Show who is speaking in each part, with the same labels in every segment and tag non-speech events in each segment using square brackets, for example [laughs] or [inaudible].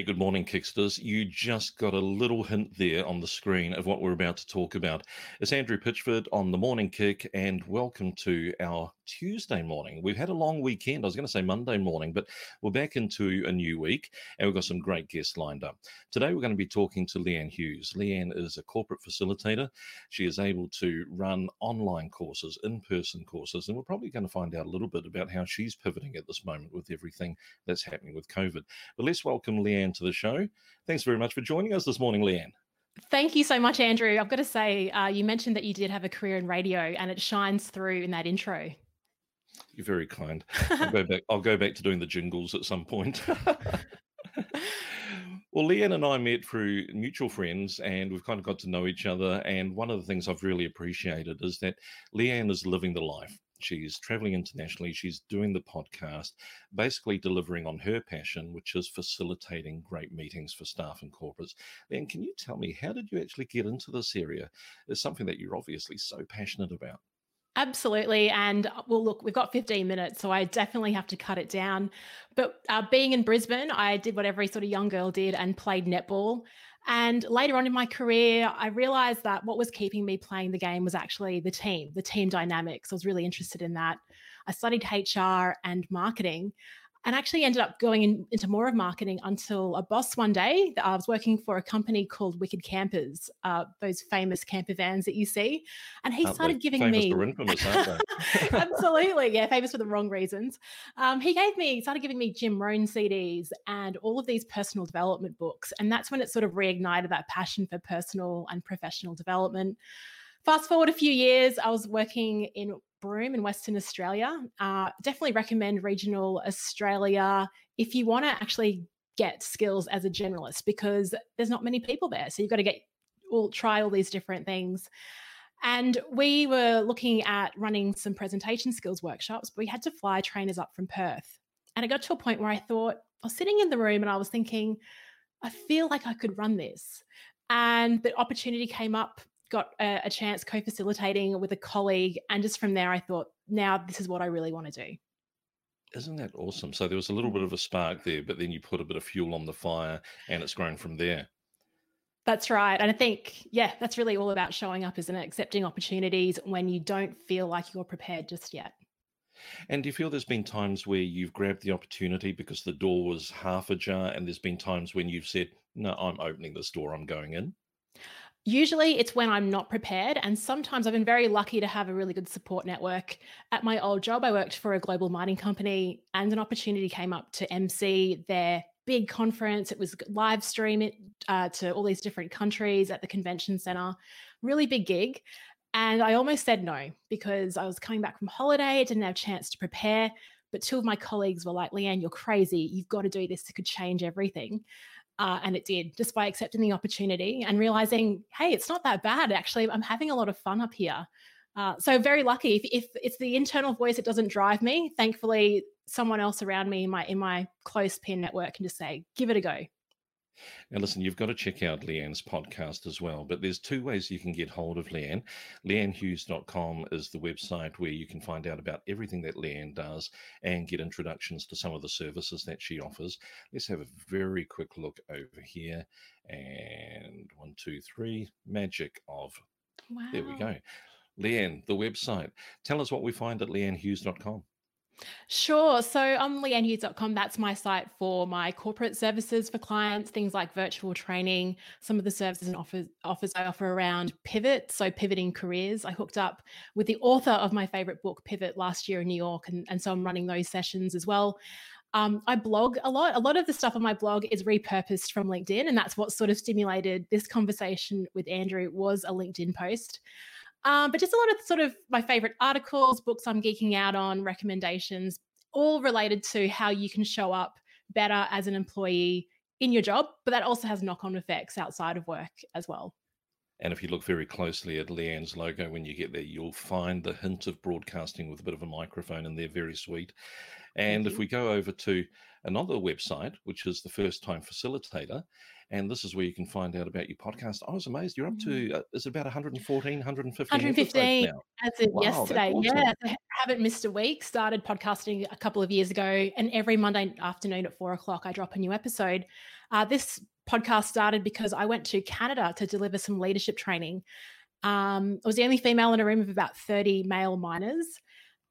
Speaker 1: Hey, good morning, Kicksters. You just got a little hint there on the screen of what we're about to talk about. It's Andrew Pitchford on the Morning Kick, and welcome to our Tuesday morning. We've had a long weekend. I was going to say Monday morning, but we're back into a new week, and we've got some great guests lined up. Today, we're going to be talking to Leanne Hughes. Leanne is a corporate facilitator. She is able to run online courses, in person courses, and we're probably going to find out a little bit about how she's pivoting at this moment with everything that's happening with COVID. But let's welcome Leanne to the show. Thanks very much for joining us this morning, Leanne.
Speaker 2: Thank you so much, Andrew. I've got to say, uh, you mentioned that you did have a career in radio, and it shines through in that intro.
Speaker 1: You're very kind. I'll go [laughs] back. I'll go back to doing the jingles at some point. [laughs] well, Leanne and I met through mutual friends, and we've kind of got to know each other. And one of the things I've really appreciated is that Leanne is living the life. She's traveling internationally. She's doing the podcast, basically delivering on her passion, which is facilitating great meetings for staff and corporates. Then, can you tell me how did you actually get into this area? It's something that you're obviously so passionate about.
Speaker 2: Absolutely. And uh, well, look, we've got 15 minutes, so I definitely have to cut it down. But uh, being in Brisbane, I did what every sort of young girl did and played netball. And later on in my career, I realized that what was keeping me playing the game was actually the team, the team dynamics. I was really interested in that. I studied HR and marketing and actually ended up going in, into more of marketing until a boss one day. I was working for a company called Wicked Campers, uh, those famous camper vans that you see, and he
Speaker 1: Aren't
Speaker 2: started giving me
Speaker 1: for infamous, aren't they? [laughs]
Speaker 2: absolutely yeah famous for the wrong reasons. Um, he gave me started giving me Jim Rohn CDs and all of these personal development books, and that's when it sort of reignited that passion for personal and professional development. Fast forward a few years, I was working in Broome in Western Australia. Uh, definitely recommend regional Australia if you want to actually get skills as a generalist because there's not many people there. So you've got to get all try all these different things. And we were looking at running some presentation skills workshops, but we had to fly trainers up from Perth. And it got to a point where I thought, I was sitting in the room and I was thinking, I feel like I could run this. And the opportunity came up got a, a chance co-facilitating with a colleague and just from there i thought now this is what i really want to do
Speaker 1: Isn't that awesome? So there was a little bit of a spark there, but then you put a bit of fuel on the fire, and it's grown from there.
Speaker 2: that's right and i think yeah that's really all about showing up isn't it accepting opportunities when you don't feel like you're prepared just yet
Speaker 1: And do you feel there's been times where you've grabbed the opportunity because the door was half ajar, and there's been times when you've said, "No, I'm opening this door. I'm going in."
Speaker 2: Usually it's when I'm not prepared. And sometimes I've been very lucky to have a really good support network. At my old job, I worked for a global mining company and an opportunity came up to MC their big conference. It was live stream it uh, to all these different countries at the convention center, really big gig. And I almost said no because I was coming back from holiday, I didn't have a chance to prepare. But two of my colleagues were like, Leanne, you're crazy. You've got to do this. It could change everything. Uh, and it did just by accepting the opportunity and realizing, hey, it's not that bad. Actually, I'm having a lot of fun up here. Uh, so very lucky. If, if it's the internal voice, it doesn't drive me. Thankfully, someone else around me in my in my close peer network can just say, give it a go.
Speaker 1: Now, listen, you've got to check out Leanne's podcast as well. But there's two ways you can get hold of Leanne. LeanneHughes.com is the website where you can find out about everything that Leanne does and get introductions to some of the services that she offers. Let's have a very quick look over here. And one, two, three, magic of.
Speaker 2: Wow.
Speaker 1: There we go. Leanne, the website. Tell us what we find at leannehughes.com.
Speaker 2: Sure. So on leannehughes.com, that's my site for my corporate services for clients, things like virtual training, some of the services and offers, offers I offer around pivot, so pivoting careers. I hooked up with the author of my favorite book, Pivot, last year in New York, and, and so I'm running those sessions as well. Um, I blog a lot. A lot of the stuff on my blog is repurposed from LinkedIn, and that's what sort of stimulated this conversation with Andrew was a LinkedIn post. Um, but just a lot of sort of my favorite articles, books I'm geeking out on, recommendations, all related to how you can show up better as an employee in your job, but that also has knock on effects outside of work as well.
Speaker 1: And if you look very closely at Leanne's logo when you get there, you'll find the hint of broadcasting with a bit of a microphone in there, very sweet. And if we go over to another website, which is the first time facilitator, and this is where you can find out about your podcast. I was amazed. You're up to,
Speaker 2: Mm.
Speaker 1: uh, is it about 114, 115
Speaker 2: 115
Speaker 1: episodes now?
Speaker 2: as of
Speaker 1: Wow,
Speaker 2: yesterday.
Speaker 1: awesome.
Speaker 2: Yeah, I haven't missed a week. Started podcasting a couple of years ago, and every Monday afternoon at four o'clock, I drop a new episode. Uh, this podcast started because I went to Canada to deliver some leadership training. Um, I was the only female in a room of about 30 male miners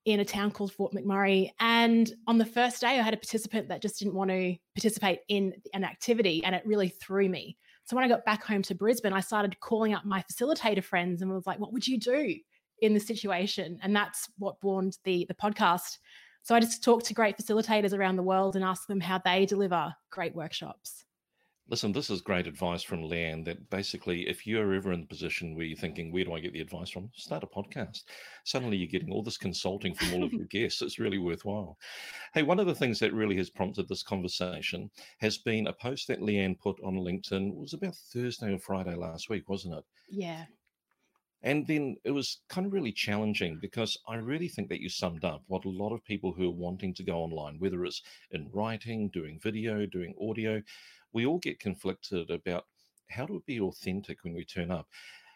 Speaker 2: in a town called Fort McMurray. And on the first day, I had a participant that just didn't want to participate in an activity, and it really threw me. So when I got back home to Brisbane, I started calling up my facilitator friends and was like, "What would you do in this situation?" And that's what spawned the the podcast. So I just talk to great facilitators around the world and ask them how they deliver great workshops.
Speaker 1: Listen, this is great advice from Leanne that basically, if you're ever in the position where you're thinking, where do I get the advice from? Start a podcast. Suddenly you're getting all this consulting from all of your [laughs] guests. It's really worthwhile. Hey, one of the things that really has prompted this conversation has been a post that Leanne put on LinkedIn. It was about Thursday or Friday last week, wasn't it?
Speaker 2: Yeah.
Speaker 1: And then it was kind of really challenging because I really think that you summed up what a lot of people who are wanting to go online, whether it's in writing, doing video, doing audio, we all get conflicted about how to be authentic when we turn up.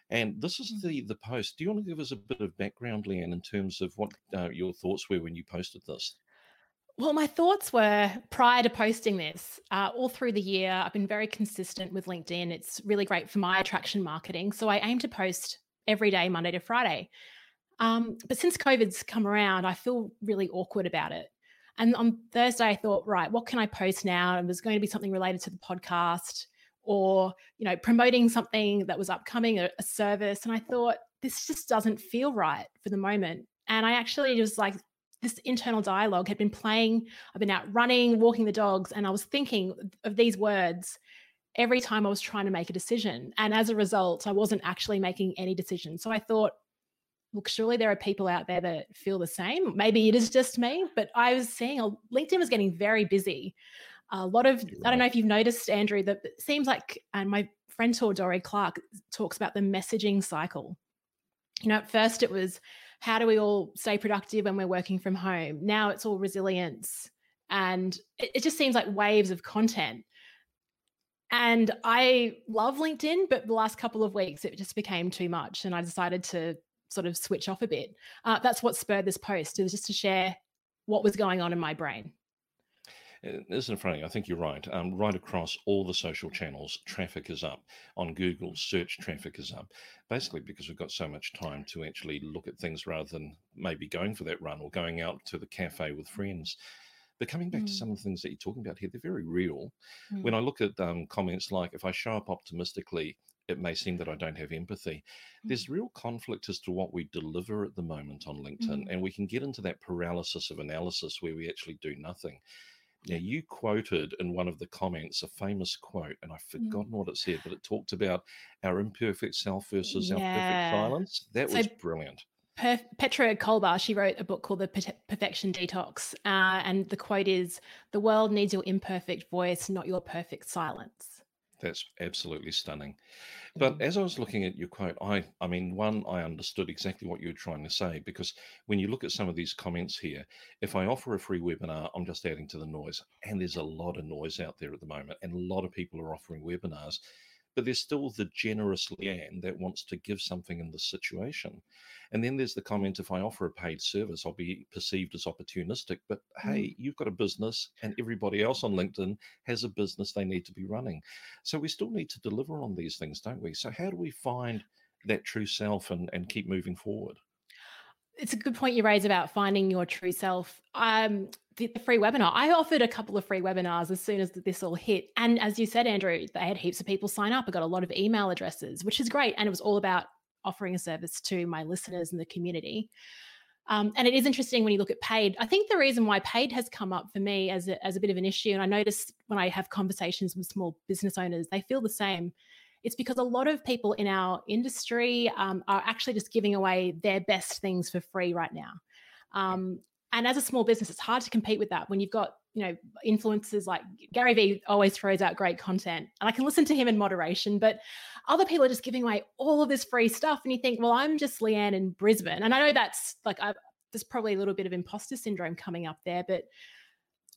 Speaker 1: And this is
Speaker 2: Mm.
Speaker 1: the the post. Do you want to give us a bit of background, Leanne, in terms of what uh, your thoughts were when you posted this?
Speaker 2: Well, my thoughts were prior to posting this, uh, all through the year, I've been very consistent with LinkedIn. It's really great for my attraction marketing. So I aim to post every day, Monday to Friday. Um, but since COVID's come around, I feel really awkward about it. And on Thursday, I thought, right, what can I post now? And there's going to be something related to the podcast or, you know, promoting something that was upcoming, a, a service. And I thought, this just doesn't feel right for the moment. And I actually was like, this internal dialogue had been playing. I've been out running, walking the dogs, and I was thinking of these words every time I was trying to make a decision. And as a result, I wasn't actually making any decisions. So I thought, look, surely there are people out there that feel the same. Maybe it is just me, but I was seeing uh, LinkedIn was getting very busy. A lot of, I don't know if you've noticed, Andrew, that it seems like, and my friend Dorie Clark, talks about the messaging cycle. You know, at first it was, how do we all stay productive when we're working from home? Now it's all resilience. And it, it just seems like waves of content. And I love LinkedIn, but the last couple of weeks it just became too much. And I decided to sort of switch off a bit. Uh, that's what spurred this post. It was just to share what was going on in my brain.
Speaker 1: It Isn't it funny? I think you're right. Um, right across all the social channels, traffic is up. On Google, search traffic is up. Basically, because we've got so much time to actually look at things rather than maybe going for that run or going out to the cafe with friends. But coming back to
Speaker 2: Mm,
Speaker 1: some of the things that you're talking about here, they're very real. When
Speaker 2: mm,
Speaker 1: I look at um, comments like, if I show up optimistically, it may seem that I don't have empathy.
Speaker 2: mm,
Speaker 1: There's real conflict as to what we deliver at the moment on LinkedIn.
Speaker 2: mm.
Speaker 1: And we can get into that paralysis of analysis where we actually do nothing. Now, you quoted in one of the comments a famous quote, and I've
Speaker 2: Mm.
Speaker 1: forgotten what it said, but it talked about our imperfect self versus our perfect silence. That
Speaker 2: So
Speaker 1: was brilliant.
Speaker 2: Per- Petra Kolber, she wrote a book called The Per- Perfection Detox. Uh, and the quote is The world needs your imperfect voice, not your perfect silence.
Speaker 1: That's absolutely stunning. But
Speaker 2: Mm,
Speaker 1: as I was looking at your quote, I, I mean, one, I understood exactly what you were trying to say because when you look at some of these comments here, if I offer a free webinar, I'm just adding to the noise. And there's a lot of noise out there at the moment, and a lot of people are offering webinars. But there's still the generous Leanne that wants to give something in this situation. And then there's the comment if I offer a paid service, I'll be perceived as opportunistic. But
Speaker 2: mm.
Speaker 1: hey, you've got a business, and everybody else on LinkedIn has a business they need to be running. So we still need to deliver on these things, don't we? So how do we find that true self and, and keep moving forward?
Speaker 2: it's a good point you raise about finding your true self. Um, the, the, free webinar, I offered a couple of free webinars as soon as this all hit. And as you said, Andrew, they had heaps of people sign up. I got a lot of email addresses, which is great. And it was all about offering a service to my listeners and the community. Um, and it is interesting when you look at paid. I think the reason why paid has come up for me as a, as a bit of an issue, and I notice when I have conversations with small business owners, they feel the same. It's because a lot of people in our industry um, are actually just giving away their best things for free right now. Um, and as a small business, it's hard to compete with that when you've got you know influencers like Gary Vee always throws out great content, and I can listen to him in moderation. But other people are just giving away all of this free stuff, and you think, well, I'm just Leanne in Brisbane, and I know that's like I, there's probably a little bit of imposter syndrome coming up there, but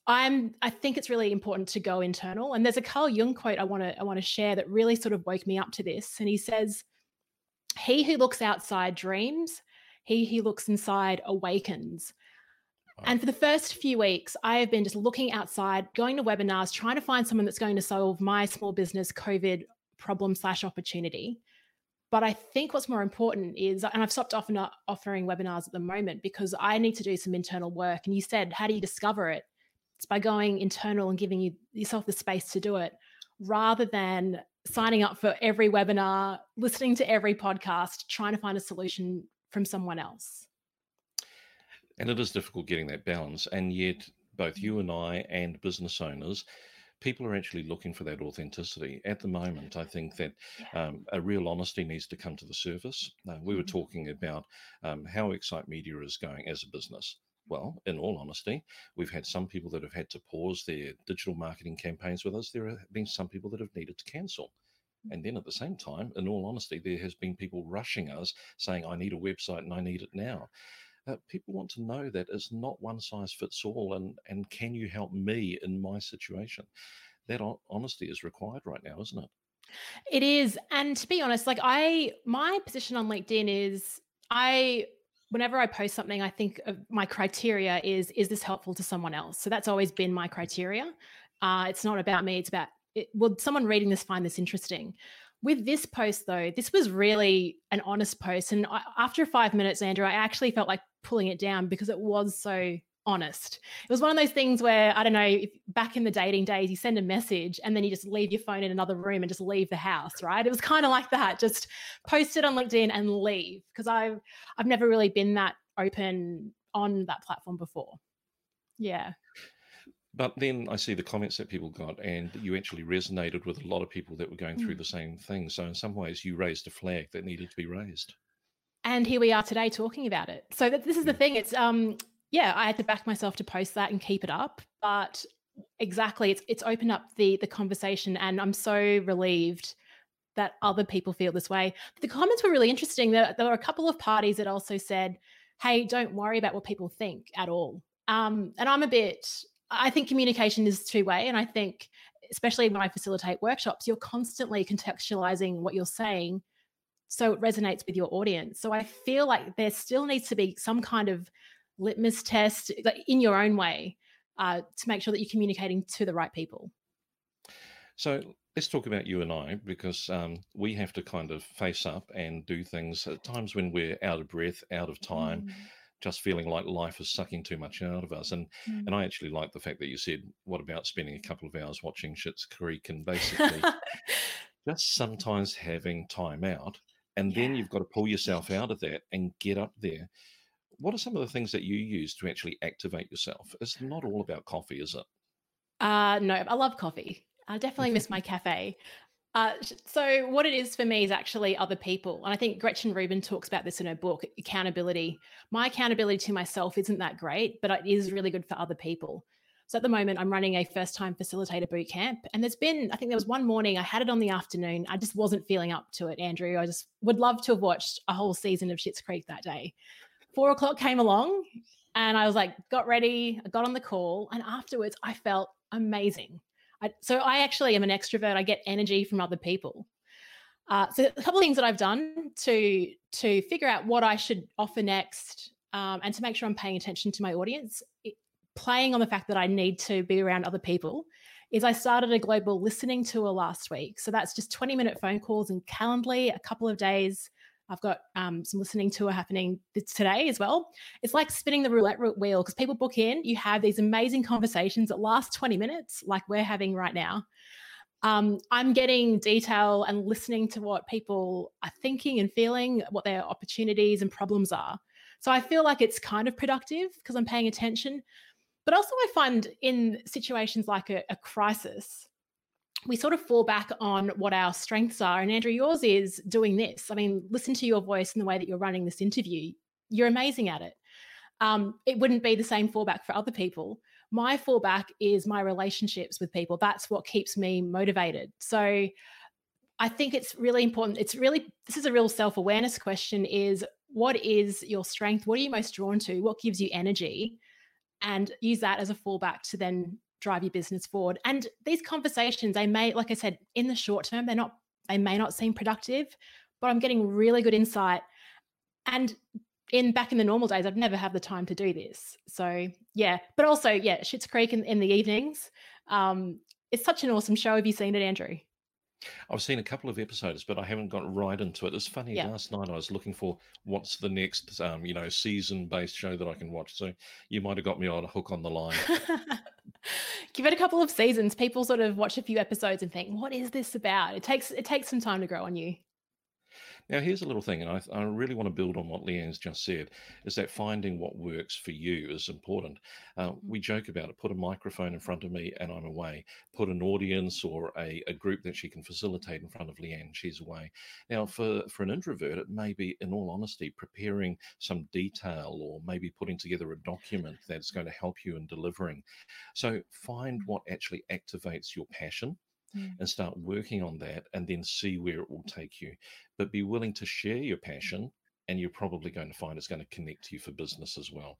Speaker 2: I'm I think it's really important to go internal. And there's a Carl Jung quote I want to I want to share that really sort of woke me up to this. And he says, "He who looks outside dreams, he who looks inside awakens." And for the first few weeks, I have been just looking outside, going to webinars, trying to find someone that's going to solve my small business COVID problem slash opportunity. But I think what's more important is, and I've stopped offering, offering webinars at the moment because I need to do some internal work. And you said, how do you discover it? It's by going internal and giving you yourself the space to do it rather than signing up for every webinar, listening to every podcast, trying to find a solution from someone else.
Speaker 1: And it is difficult getting that balance. And yet, both you and I and business owners, people are actually looking for that authenticity. At the moment, I think that um, a real honesty needs to come to the surface. Uh, we were mm-hmm. talking about um, how Excite Media is going as a business. Well, in all honesty, we've had some people that have had to pause their digital marketing campaigns with us. There have been some people that have needed to cancel. And then at the same time, in all honesty, there has been people rushing us saying, I need a website and I need it now. Uh, people want to know that it's not one size fits all and, and can you help me in my situation? That honesty is required right now, isn't it?
Speaker 2: It is. And to be honest, like I, my position on LinkedIn is I whenever I post something, I think my criteria is is this helpful to someone else? So that's always been my criteria. Uh, it's not about me. It's about it, will someone reading this find this interesting? With this post though, this was really an honest post, and I, after five minutes, Andrew, I actually felt like pulling it down because it was so honest. It was one of those things where I don't know, if back in the dating days, you send a message and then you just leave your phone in another room and just leave the house, right? It was kind of like that. Just post it on LinkedIn and leave because I've I've never really been that open on that platform before. Yeah.
Speaker 1: But then I see the comments that people got, and you actually resonated with a lot of people that were going through mm. the same thing. So, in some ways, you raised a flag that needed to be raised.
Speaker 2: And here we are today talking about it. So, this is the thing. It's um, yeah, I had to back myself to post that and keep it up. But exactly, it's it's opened up the the conversation, and I'm so relieved that other people feel this way. The comments were really interesting. There, there were a couple of parties that also said, "Hey, don't worry about what people think at all." Um, and I'm a bit. I think communication is two way, and I think especially when I facilitate workshops, you're constantly contextualizing what you're saying so it resonates with your audience. So I feel like there still needs to be some kind of litmus test like in your own way uh, to make sure that you're communicating to the right people
Speaker 1: so let's talk about you and i because um, we have to kind of face up and do things at times when we're out of breath out of time mm. just feeling like life is sucking too much out of us and mm. and i actually like the fact that you said what about spending a couple of hours watching Schitt's Creek and basically [laughs] just sometimes having time out and yeah. then you've got to pull yourself out of that and get up there what are some of the things that you use to actually activate yourself? It's not all about coffee, is it?
Speaker 2: Uh, no, I love coffee. I definitely miss my cafe. Uh, so what it is for me is actually other people. And I think Gretchen Rubin talks about this in her book, Accountability. My accountability to myself isn't that great, but it is really good for other people. So at the moment, I'm running a first time facilitator boot camp. And there's been, I think there was one morning, I had it on the afternoon. I just wasn't feeling up to it, Andrew. I just would love to have watched a whole season of Schitt's Creek that day four o'clock came along and I was like, got ready, I got on the call, and afterwards I felt amazing. I, so I actually am an extrovert. I get energy from other people. Uh, so a couple of things that I've done to to figure out what I should offer next, um, and to make sure I'm paying attention to my audience, playing on the fact that I need to be around other people, is I started a global listening tour last week. So that's just 20 minute phone calls in Calendly, a couple of days I've got um, some listening tour happening today as well. It's like spinning the roulette wheel because people book in, you have these amazing conversations that last 20 minutes, like we're having right now. Um, I'm getting detail and listening to what people are thinking and feeling, what their opportunities and problems are. So I feel like it's kind of productive because I'm paying attention. But also, I find in situations like a, a crisis, we sort of fall back on what our strengths are. And Andrew, yours is doing this. I mean, listen to your voice and the way that you're running this interview. You're amazing at it. Um, it wouldn't be the same fallback for other people. My fallback is my relationships with people. That's what keeps me motivated. So I think it's really important. It's really, this is a real self awareness question is what is your strength? What are you most drawn to? What gives you energy? And use that as a fallback to then drive your business forward. And these conversations, they may, like I said, in the short term, they're not, they may not seem productive, but I'm getting really good insight. And in back in the normal days, I'd never have the time to do this. So yeah, but also yeah, Schitt's Creek in, in the evenings. Um, it's such an awesome show. Have you seen it, Andrew?
Speaker 1: I've seen a couple of episodes, but I haven't got right into it. It's funny. Yeah. Last night I was looking for what's the next, um, you know, season-based show that I can watch. So you might have got me on a hook on the line. [laughs]
Speaker 2: Give it a couple of seasons. People sort of watch a few episodes and think, "What is this about?" It takes it takes some time to grow on you.
Speaker 1: Now, here's a little thing, and I, I really want to build on what Leanne's just said, is that finding what works for you is important. Uh, we joke about it. Put a microphone in front of me and I'm away. Put an audience or a, a group that she can facilitate in front of Leanne, she's away. Now, for, for an introvert, it may be, in all honesty, preparing some detail or maybe putting together a document that's going to help you in delivering. So find what actually activates your passion mm. and start working on that and then see where it will take you. But be willing to share your passion, and you're probably going to find it's going to connect you for business as well.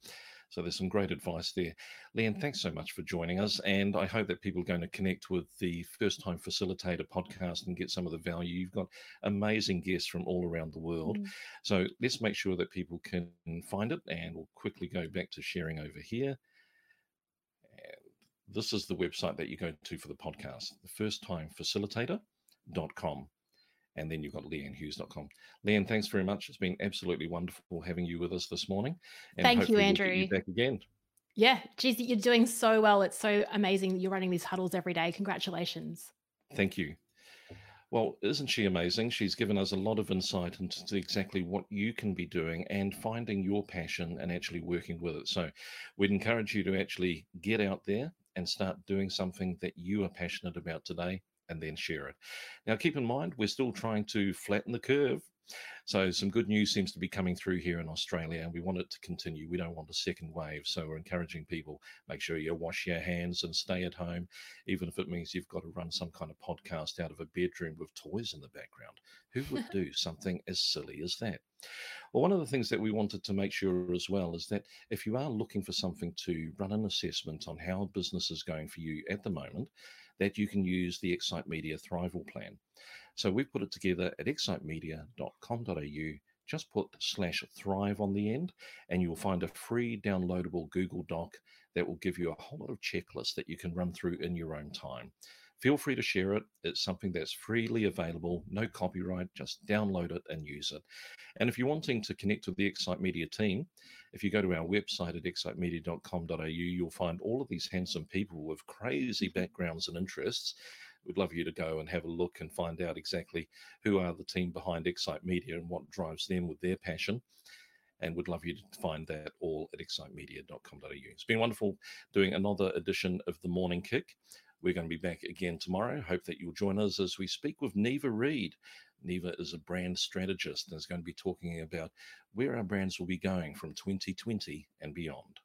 Speaker 1: So there's some great advice there. Leanne, thanks so much for joining us. And I hope that people are going to connect with the First Time Facilitator podcast and get some of the value. You've got amazing guests from all around the world. Mm. So let's make sure that people can find it. And we'll quickly go back to sharing over here this is the website that you go to for the podcast, the first time facilitator.com. And then you've got leannehughes.com. Leanne, thanks very much. It's been absolutely wonderful having you with us this morning.
Speaker 2: And Thank you, Andrew.
Speaker 1: You back again.
Speaker 2: Yeah, geez, you're doing so well. It's so amazing that you're running these huddles every day. Congratulations.
Speaker 1: Thank you. Well, isn't she amazing? She's given us a lot of insight into exactly what you can be doing and finding your passion and actually working with it. So, we'd encourage you to actually get out there and start doing something that you are passionate about today and then share it. Now, keep in mind, we're still trying to flatten the curve. So, some good news seems to be coming through here in Australia, and we want it to continue. We don't want a second wave. So, we're encouraging people make sure you wash your hands and stay at home, even if it means you've got to run some kind of podcast out of a bedroom with toys in the background. Who would do something as silly as that? Well, one of the things that we wanted to make sure as well is that if you are looking for something to run an assessment on how business is going for you at the moment, that you can use the Excite Media Thrival plan. So we've put it together at excitemedia.com.au. Just put slash thrive on the end, and you'll find a free downloadable Google Doc that will give you a whole lot of checklists that you can run through in your own time feel free to share it. It's something that's freely available, no copyright, just download it and use it. And if you're wanting to connect with the Excite Media team, if you go to our website at excitemedia.com.au, you'll find all of these handsome people with crazy backgrounds and interests. We'd love you to go and have a look and find out exactly who are the team behind Excite Media and what drives them with their passion and we'd love you to find that all at excitemedia.com.au. It's been wonderful doing another edition of the Morning Kick. We're going to be back again tomorrow. Hope that you'll join us as we speak with Neva Reed. Neva is a brand strategist and is going to be talking about where our brands will be going from 2020 and beyond.